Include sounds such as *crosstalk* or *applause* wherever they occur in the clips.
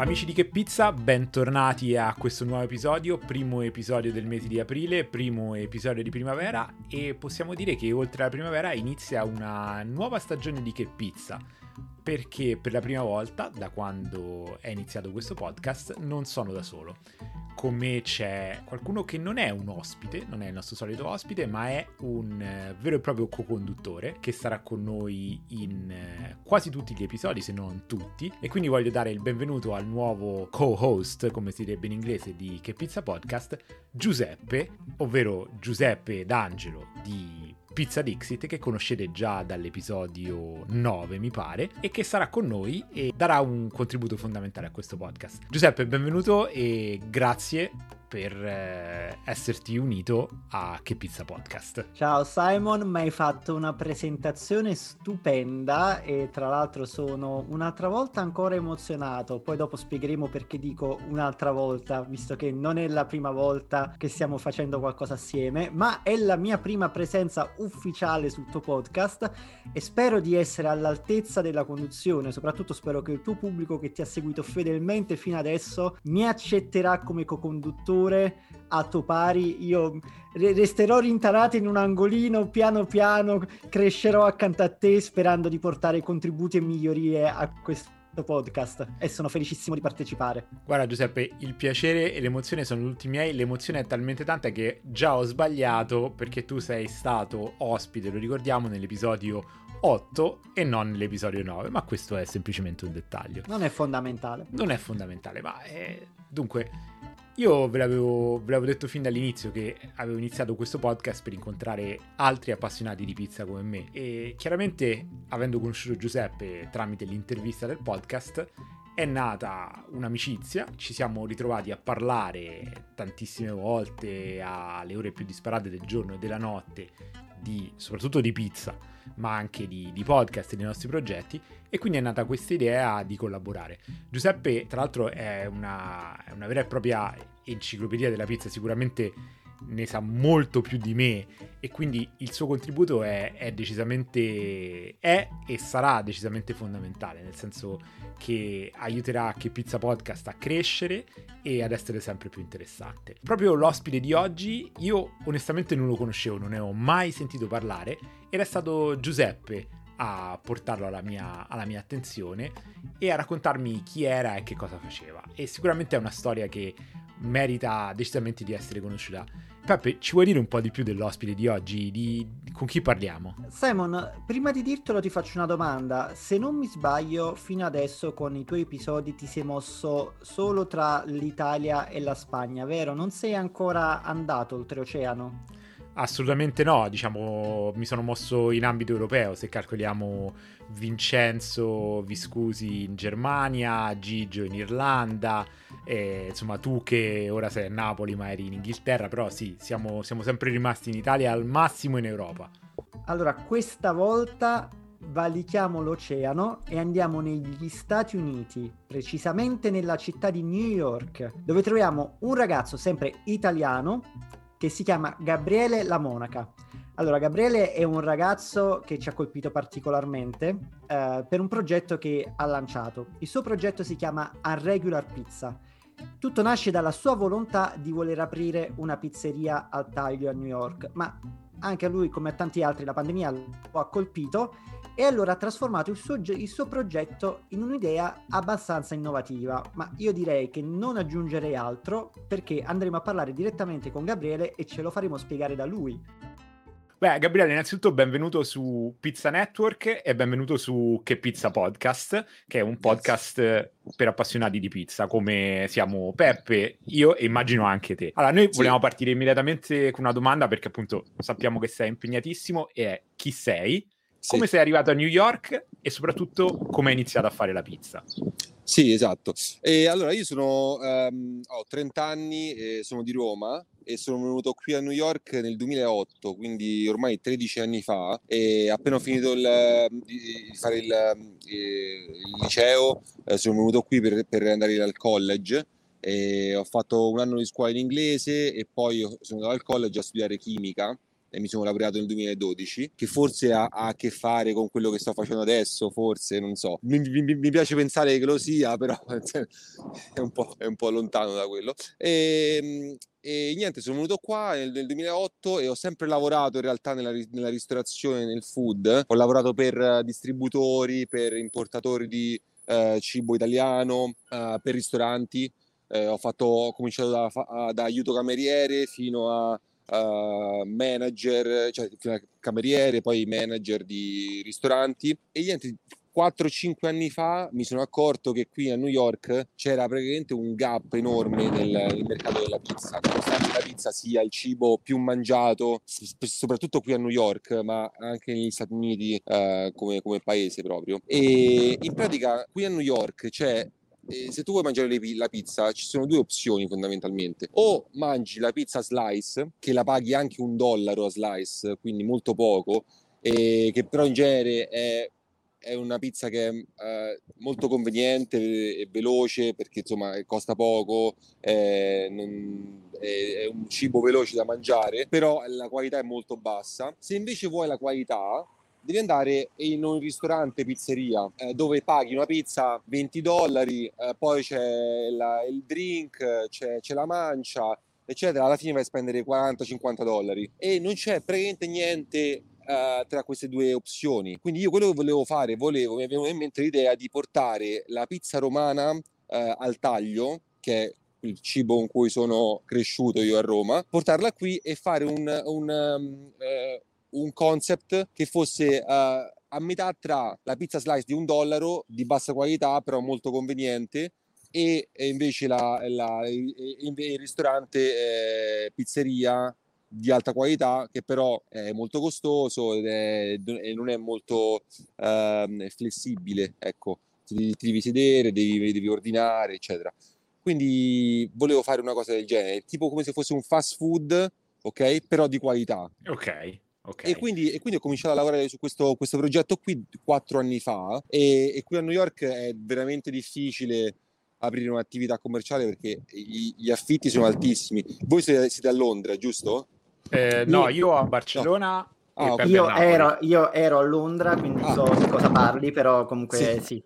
Amici di Che Pizza, bentornati a questo nuovo episodio, primo episodio del mese di aprile, primo episodio di primavera e possiamo dire che oltre alla primavera inizia una nuova stagione di Che Pizza perché per la prima volta da quando è iniziato questo podcast non sono da solo con me c'è qualcuno che non è un ospite, non è il nostro solito ospite, ma è un eh, vero e proprio co-conduttore che sarà con noi in eh, quasi tutti gli episodi, se non tutti. E quindi voglio dare il benvenuto al nuovo co-host, come si direbbe in inglese, di Che Pizza Podcast, Giuseppe, ovvero Giuseppe D'Angelo di Pizza Dixit che conoscete già dall'episodio 9 mi pare e che sarà con noi e darà un contributo fondamentale a questo podcast. Giuseppe benvenuto e grazie per eh, esserti unito a Che Pizza Podcast. Ciao Simon, mi hai fatto una presentazione stupenda e tra l'altro sono un'altra volta ancora emozionato, poi dopo spiegheremo perché dico un'altra volta, visto che non è la prima volta che stiamo facendo qualcosa assieme, ma è la mia prima presenza ufficiale sul tuo podcast e spero di essere all'altezza della conduzione, soprattutto spero che il tuo pubblico che ti ha seguito fedelmente fino adesso mi accetterà come co-conduttore a tuo pari, io resterò rintanato in un angolino, piano piano crescerò accanto a te sperando di portare contributi e migliorie a questo podcast e sono felicissimo di partecipare. Guarda Giuseppe, il piacere e l'emozione sono tutti miei, l'emozione è talmente tanta che già ho sbagliato perché tu sei stato ospite, lo ricordiamo, nell'episodio 8 e non nell'episodio 9, ma questo è semplicemente un dettaglio. Non è fondamentale. Non è fondamentale, ma è... Eh, dunque io ve l'avevo, ve l'avevo, detto fin dall'inizio che avevo iniziato questo podcast per incontrare altri appassionati di pizza come me. E chiaramente avendo conosciuto Giuseppe tramite l'intervista del podcast è nata un'amicizia, ci siamo ritrovati a parlare tantissime volte alle ore più disparate del giorno e della notte di, soprattutto di pizza, ma anche di, di podcast e dei nostri progetti e quindi è nata questa idea di collaborare. Giuseppe, tra l'altro, è una, è una vera e propria enciclopedia della pizza, sicuramente ne sa molto più di me e quindi il suo contributo è, è, decisamente è e sarà decisamente fondamentale nel senso che aiuterà che Pizza Podcast a crescere e ad essere sempre più interessante. Proprio l'ospite di oggi io onestamente non lo conoscevo non ne ho mai sentito parlare ed è stato Giuseppe a portarlo alla mia, alla mia attenzione e a raccontarmi chi era e che cosa faceva. E sicuramente è una storia che merita decisamente di essere conosciuta. Peppe, ci vuoi dire un po' di più dell'ospite di oggi? Di... Con chi parliamo? Simon, prima di dirtelo ti faccio una domanda. Se non mi sbaglio, fino adesso con i tuoi episodi ti sei mosso solo tra l'Italia e la Spagna, vero? Non sei ancora andato oltreoceano? Assolutamente no, diciamo mi sono mosso in ambito europeo, se calcoliamo Vincenzo Viscusi in Germania, Gigio in Irlanda, e, insomma tu che ora sei a Napoli ma eri in Inghilterra, però sì, siamo, siamo sempre rimasti in Italia al massimo in Europa. Allora, questa volta valichiamo l'oceano e andiamo negli Stati Uniti, precisamente nella città di New York, dove troviamo un ragazzo sempre italiano che si chiama Gabriele La Monaca. Allora, Gabriele è un ragazzo che ci ha colpito particolarmente eh, per un progetto che ha lanciato. Il suo progetto si chiama Unregular Pizza. Tutto nasce dalla sua volontà di voler aprire una pizzeria al taglio a New York, ma anche a lui, come a tanti altri, la pandemia lo ha colpito e allora ha trasformato il suo, il suo, progetto in un'idea abbastanza innovativa, ma io direi che non aggiungerei altro perché andremo a parlare direttamente con Gabriele e ce lo faremo spiegare da lui. Beh, Gabriele, innanzitutto benvenuto su Pizza Network e benvenuto su Che Pizza Podcast, che è un podcast per appassionati di pizza, come siamo Peppe, io e immagino anche te. Allora, noi sì. vogliamo partire immediatamente con una domanda perché appunto sappiamo che sei impegnatissimo e è chi sei? Sì. Come sei arrivato a New York e soprattutto come hai iniziato a fare la pizza? Sì, esatto. E allora io sono, um, ho 30 anni, e sono di Roma e sono venuto qui a New York nel 2008, quindi ormai 13 anni fa e appena ho finito il, di fare il, il liceo eh, sono venuto qui per, per andare al college e ho fatto un anno di scuola in inglese e poi sono andato al college a studiare chimica e mi sono laureato nel 2012, che forse ha, ha, a che fare con quello che sto facendo adesso, forse, non so. Mi, mi, mi piace pensare che lo sia, però *laughs* è un po', è un po lontano da quello. E, ehm, e niente, sono venuto qua nel, nel, 2008 e ho sempre lavorato in realtà nella, nella ristorazione, nel food. Ho lavorato per distributori, per importatori di eh, cibo italiano, eh, per ristoranti. Eh, ho, fatto, ho cominciato da, da aiuto cameriere fino a uh, manager, cioè cameriere, poi manager di ristoranti e niente, 4-5 anni fa mi sono accorto che qui a New York c'era praticamente un gap enorme nel, nel mercato della pizza, nonostante la pizza sia il cibo più mangiato, soprattutto qui a New York, ma anche negli Stati Uniti uh, come, come paese proprio. E in pratica qui a New York c'è eh, se tu vuoi mangiare la pizza, ci sono due opzioni fondamentalmente. O mangi la pizza slice, che la paghi anche un dollaro a slice, quindi molto poco, e che però in genere è, è una pizza che è eh, molto conveniente e veloce perché insomma costa poco, è, non, è, è un cibo veloce da mangiare, però la qualità è molto bassa. Se invece vuoi la qualità, devi andare in un ristorante pizzeria eh, dove paghi una pizza 20 dollari, eh, poi c'è la, il drink, c'è, c'è la mancia, eccetera. Alla fine vai a spendere 40-50 dollari e non c'è praticamente niente Uh, tra queste due opzioni. Quindi io quello che volevo fare, volevo, mi è in mente l'idea di portare la pizza romana uh, al taglio, che è il cibo con cui sono cresciuto io a Roma, portarla qui e fare un, un, um, un concept che fosse uh, a metà tra la pizza slice di un dollaro di bassa qualità però molto conveniente e, e invece la, la, il, il, ristorante eh, pizzeria di alta qualità che però è molto costoso e non è molto uh, flessibile ecco. Ti, ti, devi sedere devi, devi ordinare eccetera. Quindi volevo fare una cosa del genere tipo come se fosse un fast food ok però di qualità. Ok Okay. E, quindi, e, quindi, ho cominciato a lavorare su questo, questo progetto qui quattro anni fa e, e, qui a New York è veramente difficile aprire un'attività commerciale perché gli, gli affitti sono altissimi. Voi siete, siete a Londra, giusto? Eh, no, io a Barcellona. No. Ah, okay. io, ero, io, ero, a Londra, quindi ah. so di cosa parli, però comunque sì. sì.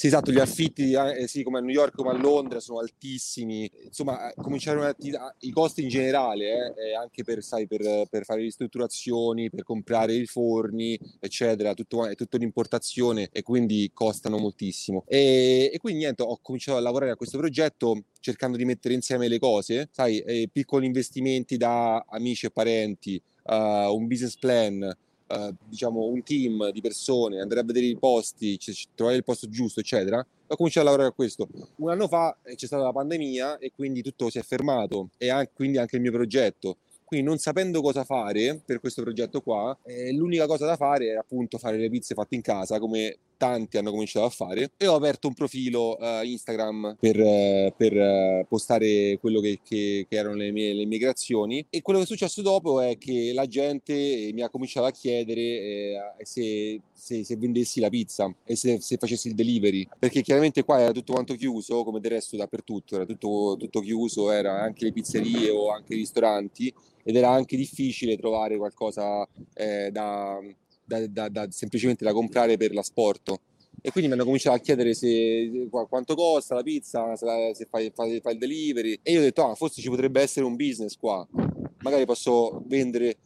Sì, esatto, gli affitti, eh, sì, come a New York, come a Londra, sono altissimi. Insomma, eh, cominciare un'attività, i costi in generale, eh, anche per, sai, per, per, fare ristrutturazioni, per comprare i forni, eccetera, tutto, è tutto un'importazione e quindi costano moltissimo. E, e, quindi niente, ho cominciato a lavorare a questo progetto cercando di mettere insieme le cose, sai, eh, piccoli investimenti da amici e parenti, uh, un business plan, uh, diciamo, un team di persone, andare a vedere i posti, c- trovare il posto giusto, eccetera, ho cominciato a lavorare a questo. Un anno fa eh, c'è stata la pandemia e quindi tutto si è fermato e anche, quindi anche il mio progetto. Quindi non sapendo cosa fare per questo progetto qua, eh, l'unica cosa da fare è appunto fare le pizze fatte in casa, come tanti hanno cominciato a fare e ho aperto un profilo uh, Instagram per, uh, per uh, postare quello che, che, che, erano le mie, le mie e quello che è successo dopo è che la gente mi ha cominciato a chiedere eh, se, se, se, vendessi la pizza e se, se, facessi il delivery. Perché chiaramente qua era tutto quanto chiuso come del resto dappertutto. Era tutto, tutto chiuso era anche le pizzerie o anche i ristoranti. Ed era anche difficile trovare qualcosa eh, da, da, da, da, semplicemente da comprare per l'asporto. E quindi mi hanno cominciato a chiedere se, quanto costa la pizza, se, se fai, fai, fai, il delivery. E io ho detto, ah, forse ci potrebbe essere un business qua. Magari posso vendere,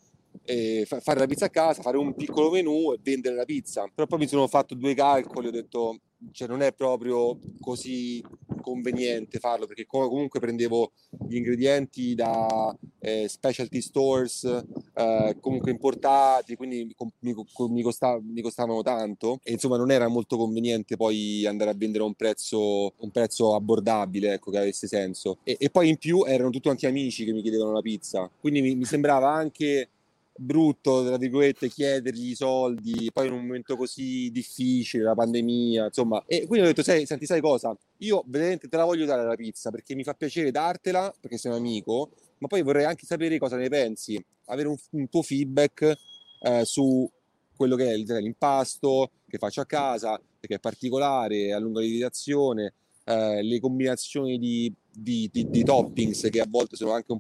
eh, fare la pizza a casa, fare un piccolo menù e vendere la pizza. Però poi mi sono fatto due calcoli, ho detto, cioè non è proprio così conveniente farlo perché comunque prendevo gli ingredienti da eh, specialty stores eh, comunque importati quindi mi, mi, costa, mi, costavano tanto e insomma non era molto conveniente poi andare a vendere a un prezzo, un prezzo abbordabile ecco che avesse senso e, e, poi in più erano tutti quanti amici che mi chiedevano la pizza quindi mi, mi sembrava anche brutto, tra virgolette, chiedergli i soldi, poi in un momento così difficile, la pandemia, insomma. E quindi ho detto, sai, senti, sai cosa? Io veramente te la voglio dare la pizza perché mi fa piacere dartela, perché sei un amico, ma poi vorrei anche sapere cosa ne pensi, avere un, un tuo feedback eh, su quello che è l'impasto che faccio a casa, perché è particolare, a lunga lievitazione, eh, le combinazioni di di, di, di, toppings che a volte sono anche un,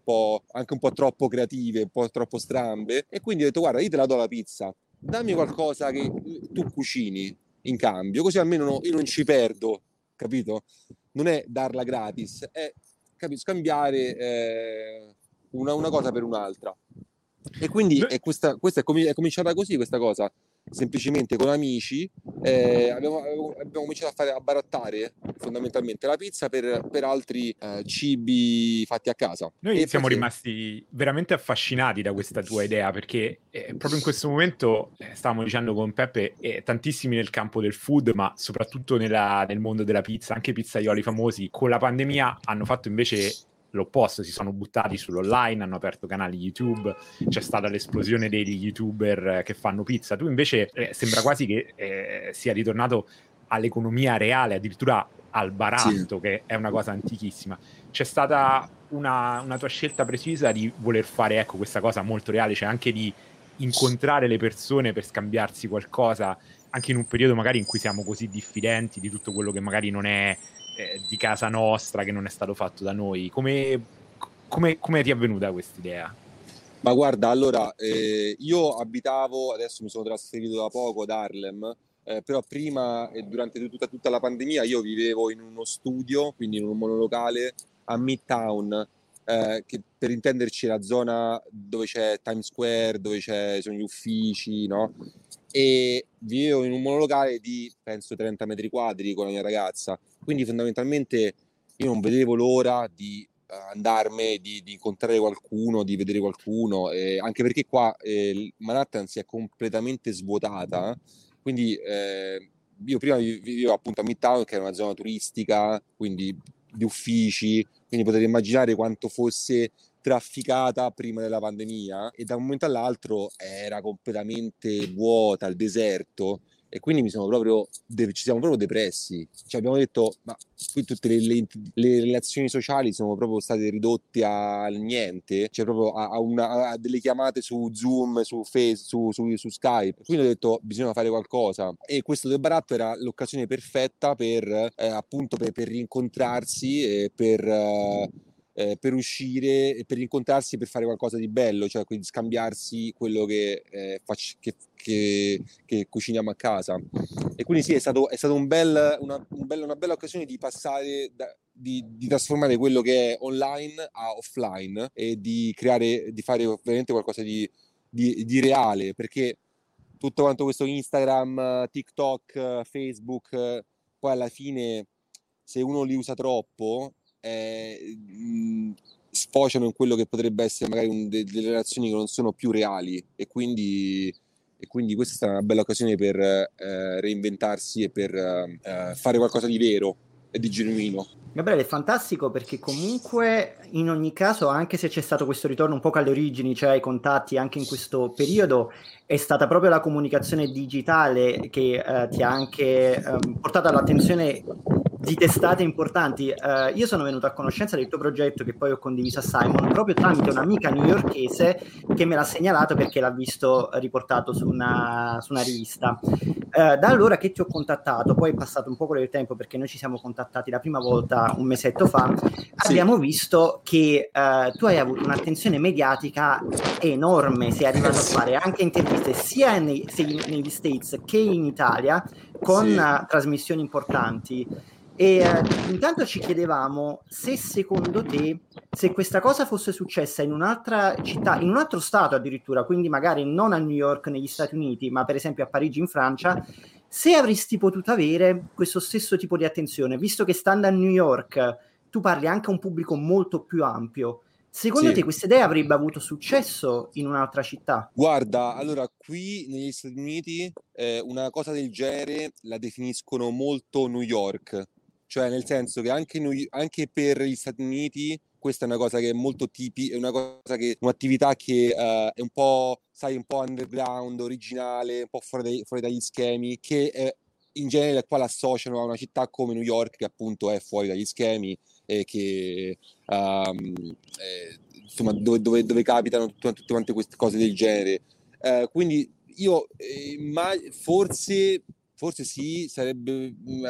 anche un po' troppo creative, un po' troppo strambe. E quindi ho detto, guarda, io te la do la pizza, dammi qualcosa che tu cucini in cambio, così almeno io non ci perdo, capito? Non è darla gratis, è capito, scambiare eh, una, una, cosa per un'altra. E quindi è questa, questa è, com- è cominciata così questa cosa semplicemente con amici eh, abbiamo, abbiamo, cominciato a fare a barattare fondamentalmente la pizza per, per altri eh, cibi fatti a casa. Noi e siamo perché... rimasti veramente affascinati da questa tua idea perché eh, proprio in questo momento eh, stavamo dicendo con Peppe eh, tantissimi nel campo del food ma soprattutto nella, nel mondo della pizza, anche pizzaioli famosi con la pandemia hanno fatto invece l'opposto, si sono buttati sull'online, hanno aperto canali YouTube, c'è stata l'esplosione degli youtuber che fanno pizza. Tu invece eh, sembra quasi che eh, sia ritornato all'economia reale, addirittura al baratto, sì. che è una cosa antichissima. C'è stata una, una, tua scelta precisa di voler fare ecco, questa cosa molto reale, cioè anche di incontrare le persone per scambiarsi qualcosa, anche in un periodo magari in cui siamo così diffidenti di tutto quello che magari non è eh, di casa nostra che non è stato fatto da noi. Come, come, come ti è venuta questa idea? Ma guarda, allora, eh, io abitavo, adesso mi sono trasferito da poco ad Harlem, eh, però prima e durante tutta, tutta, la pandemia io vivevo in uno studio, quindi in un monolocale a Midtown, eh, che per intenderci è la zona dove c'è Times Square, dove ci sono gli uffici, no? E vivevo in un monolocale di, penso, 30 metri quadri con la mia ragazza quindi fondamentalmente io non vedevo l'ora di uh, andarmene, di, di, incontrare qualcuno, di vedere qualcuno, eh, anche perché qua eh, Manhattan si è completamente svuotata, quindi eh, io prima vivevo appunto a Midtown che era una zona turistica, quindi di uffici, quindi potete immaginare quanto fosse trafficata prima della pandemia e da un momento all'altro era completamente vuota, il deserto e quindi mi sono proprio, ci siamo proprio depressi. Cioè abbiamo detto, ma qui tutte le, le, le, relazioni sociali sono proprio state ridotte al niente, cioè proprio a, a, una, a delle chiamate su Zoom, su Face, su, su, su, Skype. Quindi ho detto, bisogna fare qualcosa. E questo del baratto era l'occasione perfetta per, eh, appunto, per, per rincontrarsi e per... Eh, eh, per uscire, per incontrarsi, per fare qualcosa di bello, cioè quindi scambiarsi quello che, eh, fac- che, che, che, cuciniamo a casa. E quindi sì, è stato un bel, una, un bel, una, bella occasione di passare, da, di, di, trasformare quello che è online a offline e di creare, di fare veramente qualcosa di, di, di reale, perché tutto quanto questo Instagram, TikTok, Facebook, poi alla fine se uno li usa troppo eh, mh, sfociano in quello che potrebbe essere magari un, de, delle relazioni che non sono più reali e quindi, e quindi questa è stata una bella occasione per eh, reinventarsi e per eh, fare qualcosa di vero e di genuino. Gabriele è fantastico perché comunque in ogni caso, anche se c'è stato questo ritorno un po' alle origini, cioè ai contatti anche in questo periodo, è stata proprio la comunicazione digitale che eh, ti ha anche eh, portato all'attenzione di testate importanti. Uh, io sono venuto a conoscenza del tuo progetto che poi ho condiviso a Simon proprio tramite un'amica newyorkese che me l'ha segnalato perché l'ha visto riportato su una, su una rivista. Uh, da allora che ti ho contattato, poi è passato un po' del tempo perché noi ci siamo contattati la prima volta un mesetto fa, sì. abbiamo visto che uh, tu hai avuto un'attenzione mediatica enorme, sei arrivato a fare anche interviste sia nei, negli States che in Italia con sì. trasmissioni importanti. E eh, intanto ci chiedevamo se secondo te, se questa cosa fosse successa in un'altra città, in un altro stato addirittura, quindi magari non a New York negli Stati Uniti, ma per esempio a Parigi in Francia, se avresti potuto avere questo stesso tipo di attenzione, visto che stando a New York tu parli anche a un pubblico molto più ampio. Secondo sì. te questa idea avrebbe avuto successo in un'altra città? Guarda, allora qui negli Stati Uniti eh, una cosa del genere la definiscono molto New York, cioè nel senso che anche, noi, anche per gli Stati Uniti questa è una cosa che è molto tipica, è una cosa che, un'attività che uh, è un po', sai, un po' underground, originale, un po' fuori, dai, fuori dagli schemi, che è, in genere qua l'associano a una città come New York, che appunto è fuori dagli schemi e che um, eh, insomma dove, dove, dove capitano tutte, tutte, quante queste cose del genere. Uh, quindi io eh, ma forse Forse sì, sarebbe, mm,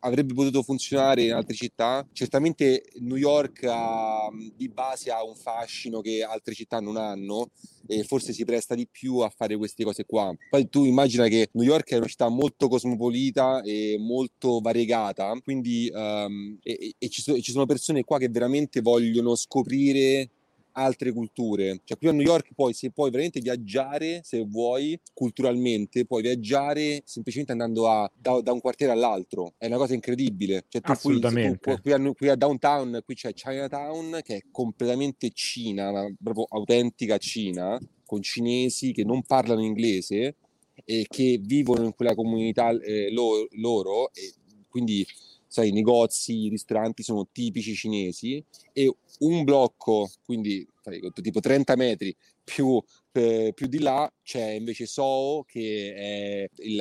avrebbe potuto funzionare in altre città. Certamente New York ha, di base ha un fascino che altre città non hanno e forse si presta di più a fare queste cose qua. Poi tu immagina che New York è una città molto cosmopolita e molto variegata, quindi um, e, e ci, so, ci sono persone qua che veramente vogliono scoprire altre culture. Cioè qui a New York poi se puoi veramente viaggiare, se vuoi, culturalmente, puoi viaggiare semplicemente andando a, da, da un quartiere all'altro. È una cosa incredibile. Cioè, tu Assolutamente. Qui, tu, qui, a, qui, a, downtown, qui c'è Chinatown che è completamente Cina, una proprio autentica Cina, con cinesi che non parlano inglese e che vivono in quella comunità eh, loro, loro e quindi sai, i negozi, i ristoranti sono tipici cinesi e un blocco, quindi tipo 30 metri più, eh, più, di là c'è invece Soho che è il,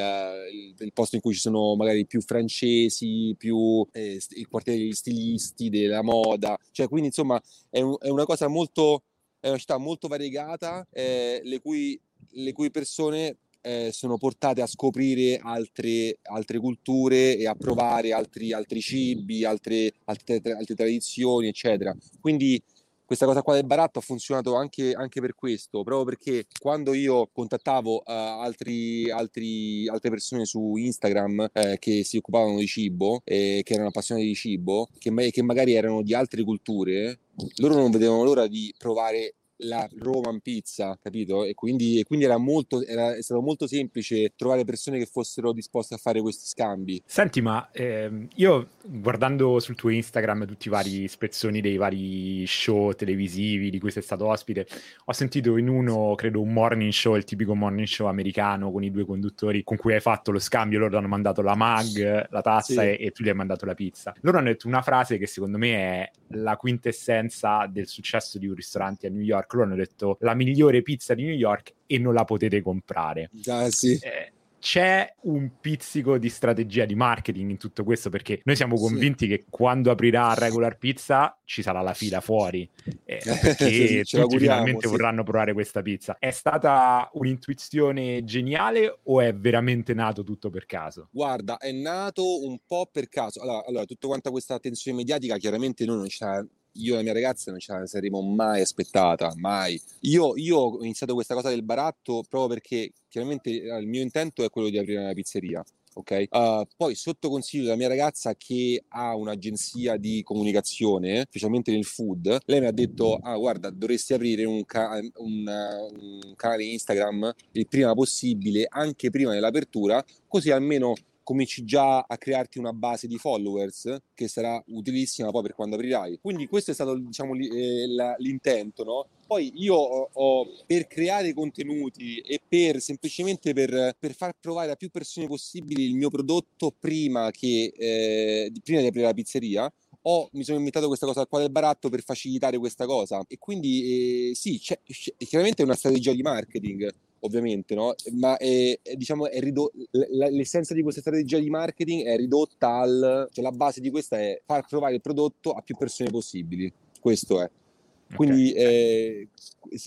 il, il, posto in cui ci sono magari più francesi, più eh, il quartiere degli stilisti, della moda, cioè quindi insomma è, un, è una cosa molto, è una città molto variegata, eh, le, cui, le cui persone eh, sono portate a scoprire altre, altre, culture e a provare altri, altri cibi, altre, altre, altre, tradizioni, eccetera. Quindi questa cosa qua del baratto ha funzionato anche, anche per questo, proprio perché quando io contattavo uh, altri, altri, altre persone su Instagram eh, che si occupavano di cibo, e che erano appassionati di cibo, che, che magari erano di altre culture, loro non vedevano l'ora di provare la Roman Pizza, capito? E quindi, e quindi era molto, era, è stato molto semplice trovare persone che fossero disposte a fare questi scambi. Senti, ma ehm, io guardando sul tuo Instagram tutti i vari spezzoni dei vari show televisivi di cui sei stato ospite, ho sentito in uno, credo, un morning show, il tipico morning show americano con i due conduttori con cui hai fatto lo scambio, loro hanno mandato la mug, la tazza sì. e, e tu gli hai mandato la pizza. Loro hanno detto una frase che secondo me è la quintessenza del successo di un ristorante a New York York, loro hanno detto la migliore pizza di New York e non la potete comprare. Ah, sì. eh, c'è un pizzico di strategia di marketing in tutto questo perché noi siamo convinti sì. che quando aprirà Regular Pizza ci sarà la fila fuori eh, perché *laughs* sì, tutti finalmente sì. vorranno provare questa pizza. È stata un'intuizione geniale o è veramente nato tutto per caso? Guarda, è nato un po' per caso. Allora, allora tutta quanta questa attenzione mediatica chiaramente noi non ci io e la mia ragazza non ce la saremmo mai aspettata, mai. Io, io, ho iniziato questa cosa del baratto proprio perché chiaramente eh, il mio intento è quello di aprire una pizzeria. Ok, uh, poi sotto consiglio della mia ragazza che ha un'agenzia di comunicazione, specialmente nel food, lei mi ha detto: Ah, guarda, dovresti aprire un, ca- un, un canale Instagram il prima possibile, anche prima dell'apertura, così almeno cominci già a crearti una base di followers che sarà utilissima poi per quando aprirai. Quindi questo è stato diciamo eh, l'intento, no? Poi io ho, ho, per creare contenuti e per semplicemente per, per, far provare a più persone possibili il mio prodotto prima, che, eh, prima di aprire la pizzeria, ho, mi sono inventato questa cosa qua del baratto per facilitare questa cosa. E quindi eh, sì, c'è, c'è, chiaramente è una strategia di marketing ovviamente, no? ma è, è, diciamo, è ridotto, l'essenza di questa strategia di marketing è ridotta al, cioè la base di questa è far provare il prodotto a più persone possibili, questo è. Quindi okay. eh,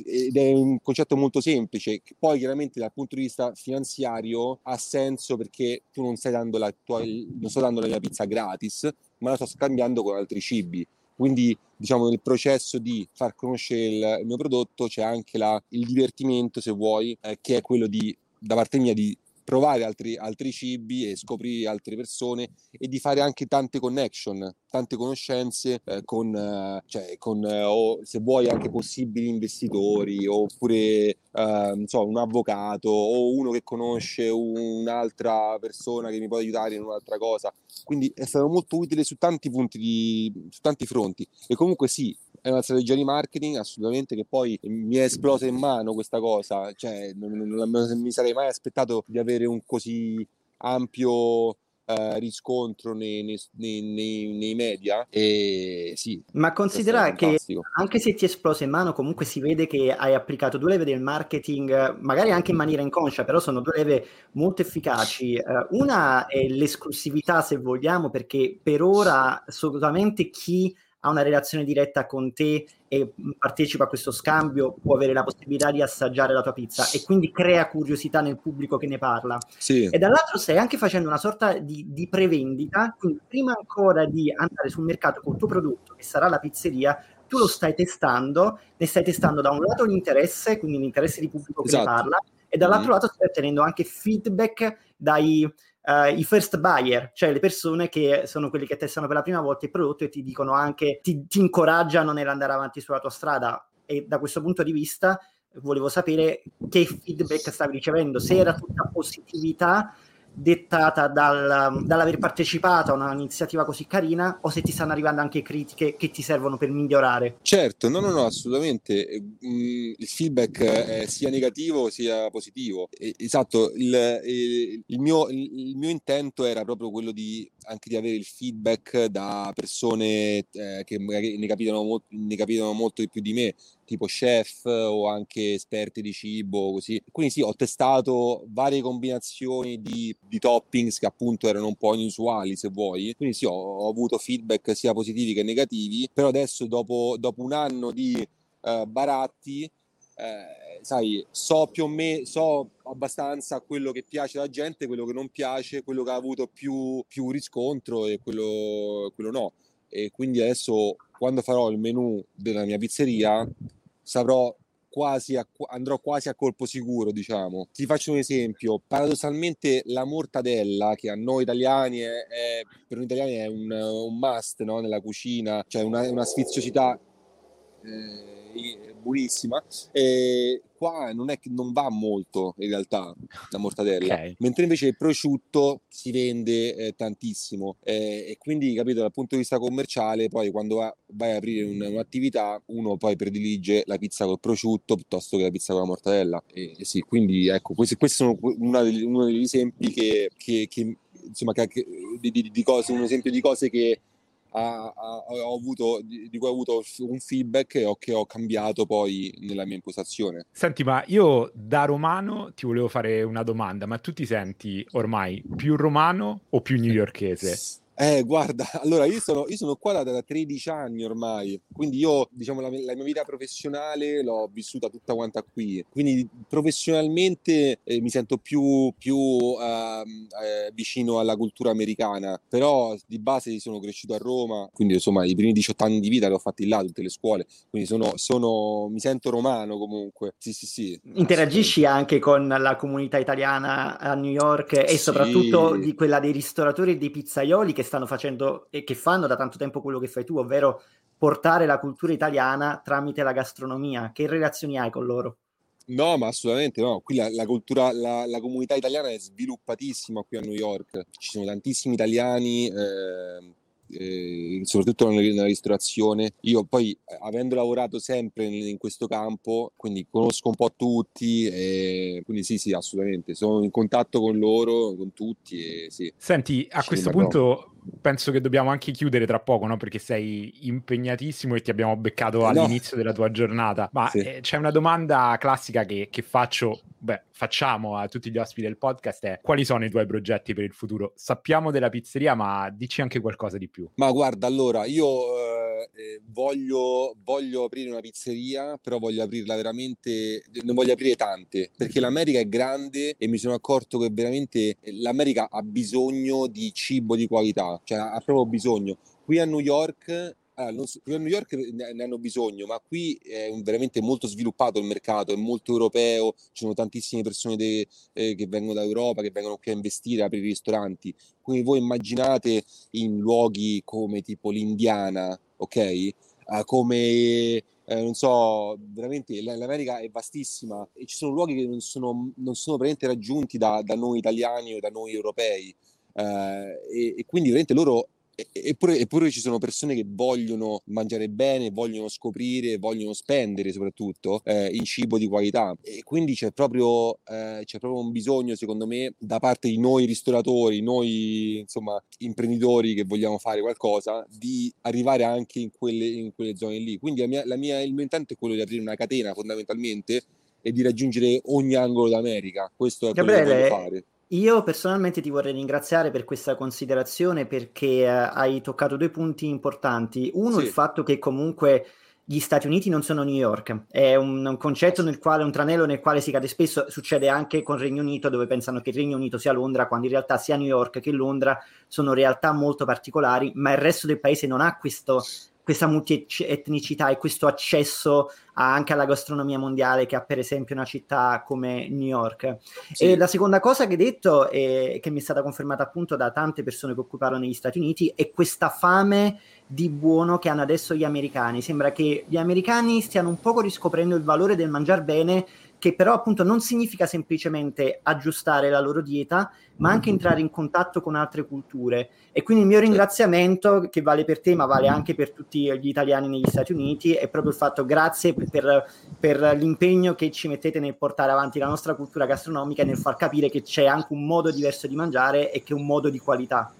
ed è un concetto molto semplice, poi chiaramente dal punto di vista finanziario ha senso perché tu non stai dando la tua, non sto dando la mia pizza gratis, ma la sto scambiando con altri cibi. Quindi diciamo nel processo di far conoscere il, il mio prodotto c'è anche la, il divertimento, se vuoi, eh, che è quello di, da parte mia di provare altri, altri cibi e scoprire altre persone e di fare anche tante connection, tante conoscenze eh, con, eh, cioè, con eh, o se vuoi anche possibili investitori oppure eh, so, un avvocato o uno che conosce un'altra persona che mi può aiutare in un'altra cosa. Quindi è stato molto utile su tanti punti, di, su tanti fronti. E comunque sì, è una strategia di marketing assolutamente che poi mi è esplosa in mano questa cosa, cioè non, non, non mi sarei mai aspettato di avere un così ampio Uh, riscontro nei, nei, nei, nei, media. E sì ma considera che anche se ti è esplosa in mano comunque si vede che hai applicato due leve del marketing magari anche in maniera inconscia però sono due leve molto efficaci. Uh, una è l'esclusività se vogliamo perché per ora assolutamente chi ha una relazione diretta con te e partecipa a questo scambio, può avere la possibilità di assaggiare la tua pizza e quindi crea curiosità nel pubblico che ne parla. Sì. E dall'altro stai anche facendo una sorta di, di prevendita, quindi prima ancora di andare sul mercato col tuo prodotto, che sarà la pizzeria, tu lo stai testando, ne stai testando da un lato l'interesse, quindi l'interesse di pubblico che Esatto. ne parla, e dall'altro Mhm. lato stai ottenendo anche feedback dai eh, i first buyer, cioè le persone che sono quelli che testano per la prima volta il prodotto e ti dicono anche, ti, ti incoraggiano nell'andare avanti sulla tua strada. E da questo punto di vista volevo sapere che feedback stavi ricevendo, se era tutta positività dettata dal, dall'aver partecipato a un'iniziativa così carina o se ti stanno arrivando anche critiche che ti servono per migliorare. Certo, no, no, no, assolutamente. Eh, mm, Il feedback è sia negativo sia positivo. Esatto, il, il- mio, il mio intento era proprio quello di anche di avere il feedback da persone eh, che magari ne capitano, mol- ne capitano molto di più di me, tipo chef o anche esperti di cibo, così. Quindi sì, ho testato varie combinazioni di, di toppings che appunto erano un po' inusuali, se vuoi. Quindi sì, ho, ho avuto feedback sia positivi che negativi, però adesso dopo, dopo un anno di eh, baratti, eh, sai, so più o meno, so abbastanza quello che piace alla gente, quello che non piace, quello che ha avuto più, più riscontro e quello, quello no. E quindi adesso, quando farò il menù della mia pizzeria, saprò quasi a, andrò quasi a colpo sicuro, diciamo. Ti faccio un esempio. Paradossalmente la mortadella, che a noi italiani è, è- per noi italiani è un, un must, no? Nella cucina, cioè una, una sfiziosità eh, buonissima. E qua non è che non va molto in realtà la mortadella, Ok. mentre invece il prosciutto si vende eh, tantissimo Eh, e quindi capito dal punto di vista commerciale poi quando va- vai a aprire un- un'attività uno poi predilige la pizza col prosciutto piuttosto che la pizza con la mortadella e, e sì quindi ecco questi, questi sono degli- uno degli esempi che, che- che, insomma che- di, di- di cose un esempio di cose che ha- ha- ho avuto, di, di cui ho avuto un feedback e ho, che ho cambiato poi nella mia impostazione. Senti, ma io da romano ti volevo fare una domanda, ma tu ti senti ormai più romano o più newyorkese? Eh, guarda, *laughs* allora io sono, io sono qua da, da 13 anni ormai, quindi io, diciamo, la, la mia vita professionale l'ho vissuta tutta quanta qui, quindi professionalmente eh, mi sento più, più ehm, eh, vicino alla cultura americana, però di base sono cresciuto a Roma, quindi insomma i primi 18 anni di vita li ho fatti là, tutte le scuole, quindi sono, sono, mi sento romano comunque, sì sì sì. Interagisci anche con la comunità italiana a New York e Sì. soprattutto di quella dei ristoratori e dei pizzaioli che stanno facendo e che fanno da tanto tempo quello che fai tu, ovvero portare la cultura italiana tramite la gastronomia. Che relazioni hai con loro? No, ma assolutamente no. Qui la, la cultura, la, la comunità italiana è sviluppatissima qui a New York. Ci sono tantissimi italiani, eh, eh, soprattutto nella, nella ristorazione. Io poi, eh, avendo lavorato sempre in, in questo campo, quindi conosco un po' tutti, e quindi sì, sì, assolutamente. Sono in contatto con loro, con tutti, e sì. Senti, a Ci questo punto penso che dobbiamo anche chiudere tra poco, no? Perché sei impegnatissimo e ti abbiamo beccato No. all'inizio della tua giornata. Ma Sì. eh, c'è una domanda classica che, che faccio, beh, facciamo a tutti gli ospiti del podcast: è quali sono i tuoi progetti per il futuro? Sappiamo della pizzeria, ma dici anche qualcosa di più. Ma guarda, allora io eh, eh, voglio, voglio aprire una pizzeria, però voglio aprirla veramente, ne voglio aprire tante, perché l'America è grande e mi sono accorto che veramente l'America ha bisogno di cibo di qualità, cioè ha proprio bisogno. Qui a New York, ah, non so- qui a New York ne, hanno bisogno, ma qui è veramente molto sviluppato il mercato, è molto europeo, ci sono tantissime persone de- eh, che vengono da Europa, che vengono qui a investire, a aprire ristoranti. Quindi voi immaginate in luoghi come tipo l'Indiana, ok? Eh, come, eh, non so, veramente l'America è vastissima e ci sono luoghi che non sono, non sono veramente raggiunti da, da noi italiani o da noi europei. Eh, e, e quindi veramente loro Eppure, eppure ci sono persone che vogliono mangiare bene, vogliono scoprire, vogliono spendere soprattutto eh, in cibo di qualità. E quindi c'è proprio, eh, c'è proprio un bisogno, secondo me, da parte di noi ristoratori, noi insomma imprenditori che vogliamo fare qualcosa, di arrivare anche in quelle, in quelle zone lì. Quindi la mia- la mia- il mio intento è quello di aprire una catena fondamentalmente e di raggiungere ogni angolo d'America. Questo è quello che Gabriele, voglio fare. Io personalmente ti vorrei ringraziare per questa considerazione perché eh, hai toccato due punti importanti. Uno, Sì. il fatto che comunque gli Stati Uniti non sono New York, è un, un concetto nel quale, un tranello nel quale si cade spesso, succede anche con il Regno Unito dove pensano che il Regno Unito sia Londra, quando in realtà sia New York che Londra sono realtà molto particolari, ma il resto del paese non ha questo, questa multietnicità e questo accesso a- anche alla gastronomia mondiale che ha per esempio una città come New York. Sì. E la seconda cosa che hai detto, e che mi è stata confermata appunto da tante persone che occuparono negli Stati Uniti, è questa fame di buono che hanno adesso gli americani. Sembra che gli americani stiano un poco riscoprendo il valore del mangiare bene, che però appunto non significa semplicemente aggiustare la loro dieta, ma anche entrare in contatto con altre culture. E quindi il mio ringraziamento, che vale per te, ma vale anche per tutti gli italiani negli Stati Uniti, è proprio il fatto grazie per, per l'impegno che ci mettete nel portare avanti la nostra cultura gastronomica e nel far capire che c'è anche un modo diverso di mangiare e che è un modo di qualità.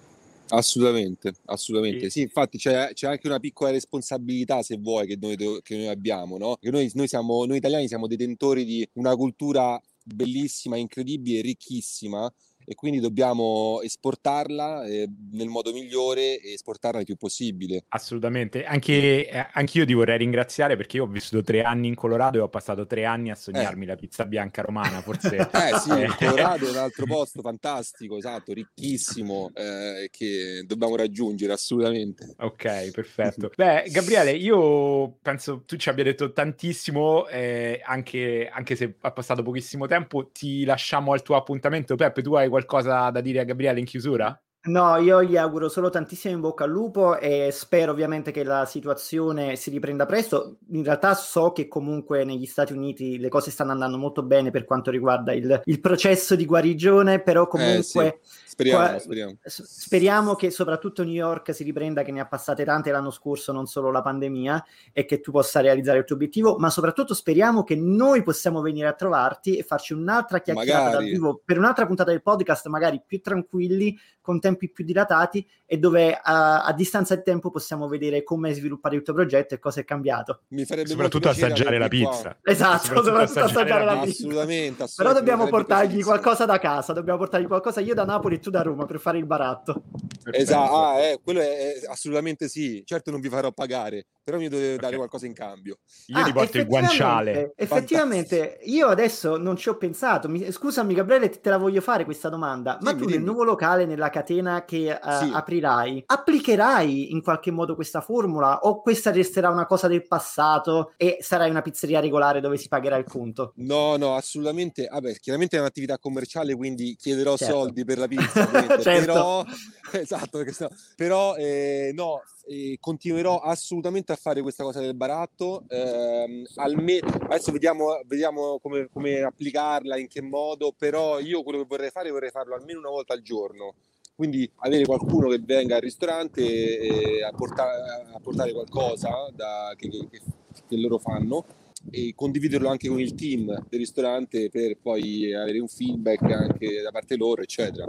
Assolutamente, assolutamente. Sì. Sì, infatti c'è, c'è anche una piccola responsabilità, se vuoi, che noi, che noi abbiamo, no? Che noi, noi siamo, noi italiani siamo detentori di una cultura bellissima, incredibile, ricchissima e quindi dobbiamo esportarla eh, nel modo migliore e esportarla il più possibile. Assolutamente, anche eh, anch'io ti vorrei ringraziare perché io ho vissuto tre anni in Colorado e ho passato tre anni a sognarmi la pizza bianca romana, *laughs* forse... Eh sì, il Colorado è un altro *laughs* posto fantastico, esatto, ricchissimo, eh, che dobbiamo raggiungere assolutamente. Ok, perfetto. Beh, Gabriele, io penso tu ci abbia detto tantissimo, eh, anche, anche se ha passato pochissimo tempo. Ti lasciamo al tuo appuntamento. Peppe, tu hai qualcosa da dire a Gabriele in chiusura? No, io gli auguro solo tantissimo in bocca al lupo e spero ovviamente che la situazione si riprenda presto. In realtà so che comunque negli Stati Uniti le cose stanno andando molto bene per quanto riguarda il, il processo di guarigione, però comunque Speriamo, qua- speriamo. speriamo che soprattutto New York si riprenda, che ne ha passate tante l'anno scorso, non solo la pandemia, e che tu possa realizzare il tuo obiettivo, ma soprattutto speriamo che noi possiamo venire a trovarti e farci un'altra chiacchierata dal Magari. vivo per un'altra puntata del podcast, magari più tranquilli, con tempi più dilatati e dove a, a distanza di tempo possiamo vedere come sviluppare il tuo progetto e cosa è cambiato. Mi farebbe Soprattutto assaggiare la avervi qua. pizza. Esatto, Soprattutto soprattutto assaggiare la la Assolutamente, pizza. assolutamente. Però dobbiamo portargli qualcosa da casa, dobbiamo portargli qualcosa io da Napoli e tu da Roma per fare il baratto. Esatto, ah, eh, quello è, è assolutamente sì. Certo non vi farò pagare, però mi dovete dare qualcosa in cambio. Io Ah, ti porto il guanciale. effettivamente- Effettivamente, io adesso non ci ho pensato. Mi- scusami, Gabriele, te la voglio fare questa domanda. Ma Dimmi, tu nel nuovo locale, nella catena che eh, Sì. aprirai, applicherai in qualche modo questa formula o questa resterà una cosa del passato e sarai una pizzeria regolare dove si pagherà il conto? No, no, assolutamente. Vabbè, chiaramente è un'attività commerciale, quindi chiederò Certo. soldi per la pizza, *laughs* Certo. però, *laughs* esatto, perché però eh, no, eh, continuerò assolutamente a fare questa cosa del baratto. ehm, alme- adesso vediamo, vediamo come, come applicarla, in che modo, però io quello che vorrei fare vorrei farlo almeno una volta al giorno. Quindi avere qualcuno che venga al ristorante e a, porta- a portare qualcosa da- che- che- che loro fanno e condividerlo anche con il team del ristorante per poi avere un feedback anche da parte loro, eccetera.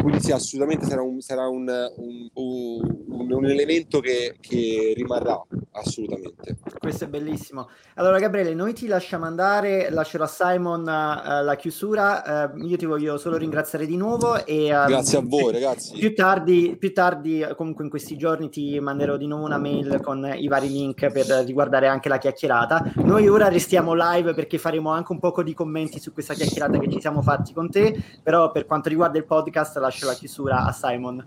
Quindi sì, assolutamente sarà un, sarà un, un- un- elemento che, che rimarrà, assolutamente. Questo è bellissimo. Allora, Gabriele, noi ti lasciamo andare, lascerò a Simon eh, la chiusura. eh, io ti voglio solo ringraziare di nuovo e ehm, Grazie a voi, ragazzi. Più tardi, più tardi, comunque in questi giorni, ti manderò di nuovo una mail con i vari link per riguardare anche la chiacchierata. Noi ora restiamo live perché faremo anche un poco di commenti su questa chiacchierata che ci siamo fatti con te, però per quanto riguarda il podcast lascio la chiusura a Simon.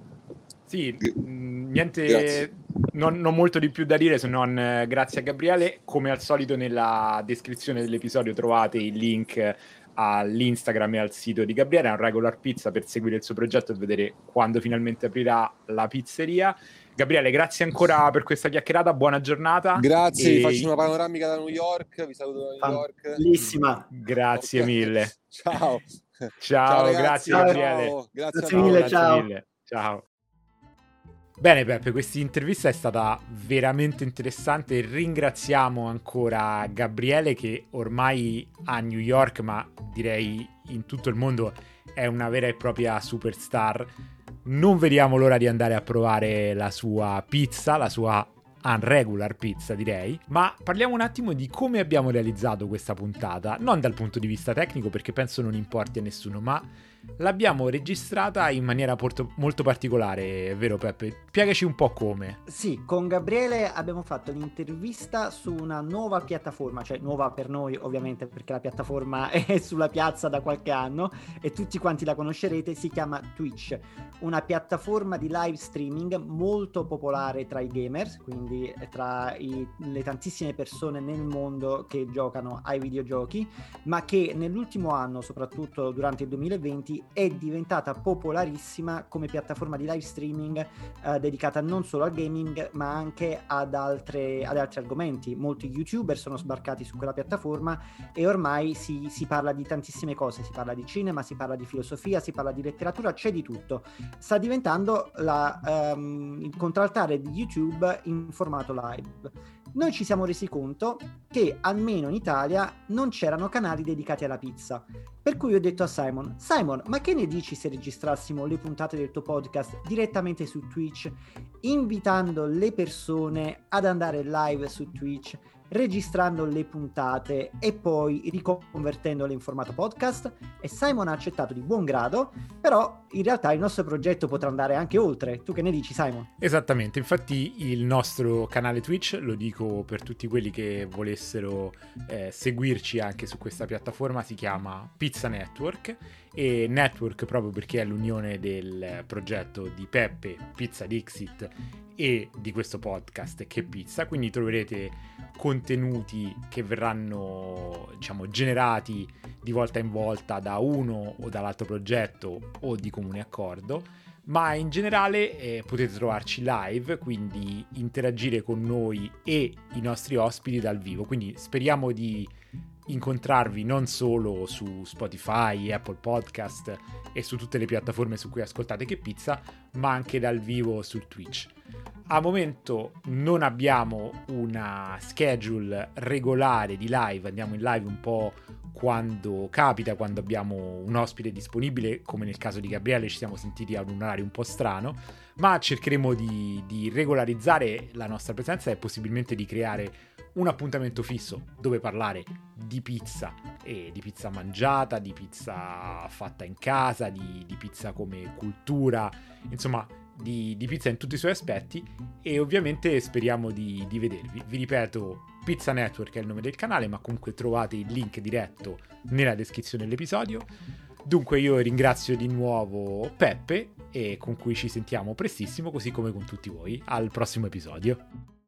Sì, mh, niente, non, non molto di più da dire se non eh, grazie a Gabriele. Come al solito nella descrizione dell'episodio trovate il link all'Instagram e al sito di Gabriele, è un regular pizza per seguire il suo progetto e vedere quando finalmente aprirà la pizzeria. Gabriele, grazie ancora per questa chiacchierata, buona giornata. Grazie, E- faccio una panoramica da New York, vi saluto da New York. Bellissima. Grazie Ok. mille. *laughs* Ciao. Ciao, ragazzi. grazie Ciao. Gabriele. Grazie, Grazie mille, ciao. mille. Ciao. Bene Peppe, questa intervista è stata veramente interessante. Ringraziamo ancora Gabriele che ormai a New York, ma direi in tutto il mondo, è una vera e propria superstar. Non vediamo l'ora di andare a provare la sua pizza, la sua unregular pizza direi, ma parliamo un attimo di come abbiamo realizzato questa puntata, non dal punto di vista tecnico perché penso non importi a nessuno, ma l'abbiamo registrata in maniera porto- molto particolare, vero Peppe? Spiegaci un po' come. Sì, con Gabriele abbiamo fatto un'intervista su una nuova piattaforma, cioè nuova per noi ovviamente perché la piattaforma *laughs* è sulla piazza da qualche anno e tutti quanti la conoscerete, si chiama Twitch, una piattaforma di live streaming molto popolare tra i gamers, quindi tra i, le tantissime persone nel mondo che giocano ai videogiochi, ma che nell'ultimo anno, soprattutto durante il 2020, è diventata popolarissima come piattaforma di live streaming eh, dedicata non solo al gaming ma anche ad, altre, ad, altri argomenti. Molti youtuber sono sbarcati su quella piattaforma e ormai si, si, parla di tantissime cose, si parla di cinema, si parla di filosofia, si parla di letteratura, c'è di tutto. Sta diventando la, um, il contraltare di YouTube in formato live noi ci siamo resi conto che almeno in Italia non c'erano canali dedicati alla pizza. Per cui ho detto a Simon, Simon, ma che ne dici se registrassimo le puntate del tuo podcast direttamente su Twitch, invitando le persone ad andare live su Twitch registrando le puntate e poi riconvertendole in formato podcast e Simon ha accettato di buon grado, però in realtà il nostro progetto potrà andare anche oltre. Tu che ne dici Simon? Esattamente, infatti il nostro canale Twitch, lo dico per tutti quelli che volessero eh, seguirci anche su questa piattaforma, si chiama Pizza Network e Network proprio perché è l'unione del progetto di Peppe, Pizza Dixit e di questo podcast che pizza, quindi troverete contenuti che verranno diciamo generati di volta in volta da uno o dall'altro progetto o di comune accordo ma in generale eh, potete trovarci live, quindi interagire con noi e i nostri ospiti dal vivo. Quindi speriamo di incontrarvi non solo su Spotify, Apple Podcast e su tutte le piattaforme su cui ascoltate che pizza, ma anche dal vivo sul Twitch. A momento non abbiamo una schedule regolare di live, andiamo in live un po' quando capita, quando abbiamo un ospite disponibile, come nel caso di Gabriele ci siamo sentiti ad un orario un po' strano, ma cercheremo di, di regolarizzare la nostra presenza e possibilmente di creare un appuntamento fisso dove parlare di pizza e di pizza mangiata, di pizza fatta in casa, di, di pizza come cultura, insomma di, di, pizza in tutti i suoi aspetti e ovviamente speriamo di, di vedervi. Vi ripeto, Pizza Network è il nome del canale, ma comunque trovate il link diretto nella descrizione dell'episodio. Dunque io ringrazio di nuovo Peppe e con cui ci sentiamo prestissimo, così come con tutti voi. Al prossimo episodio.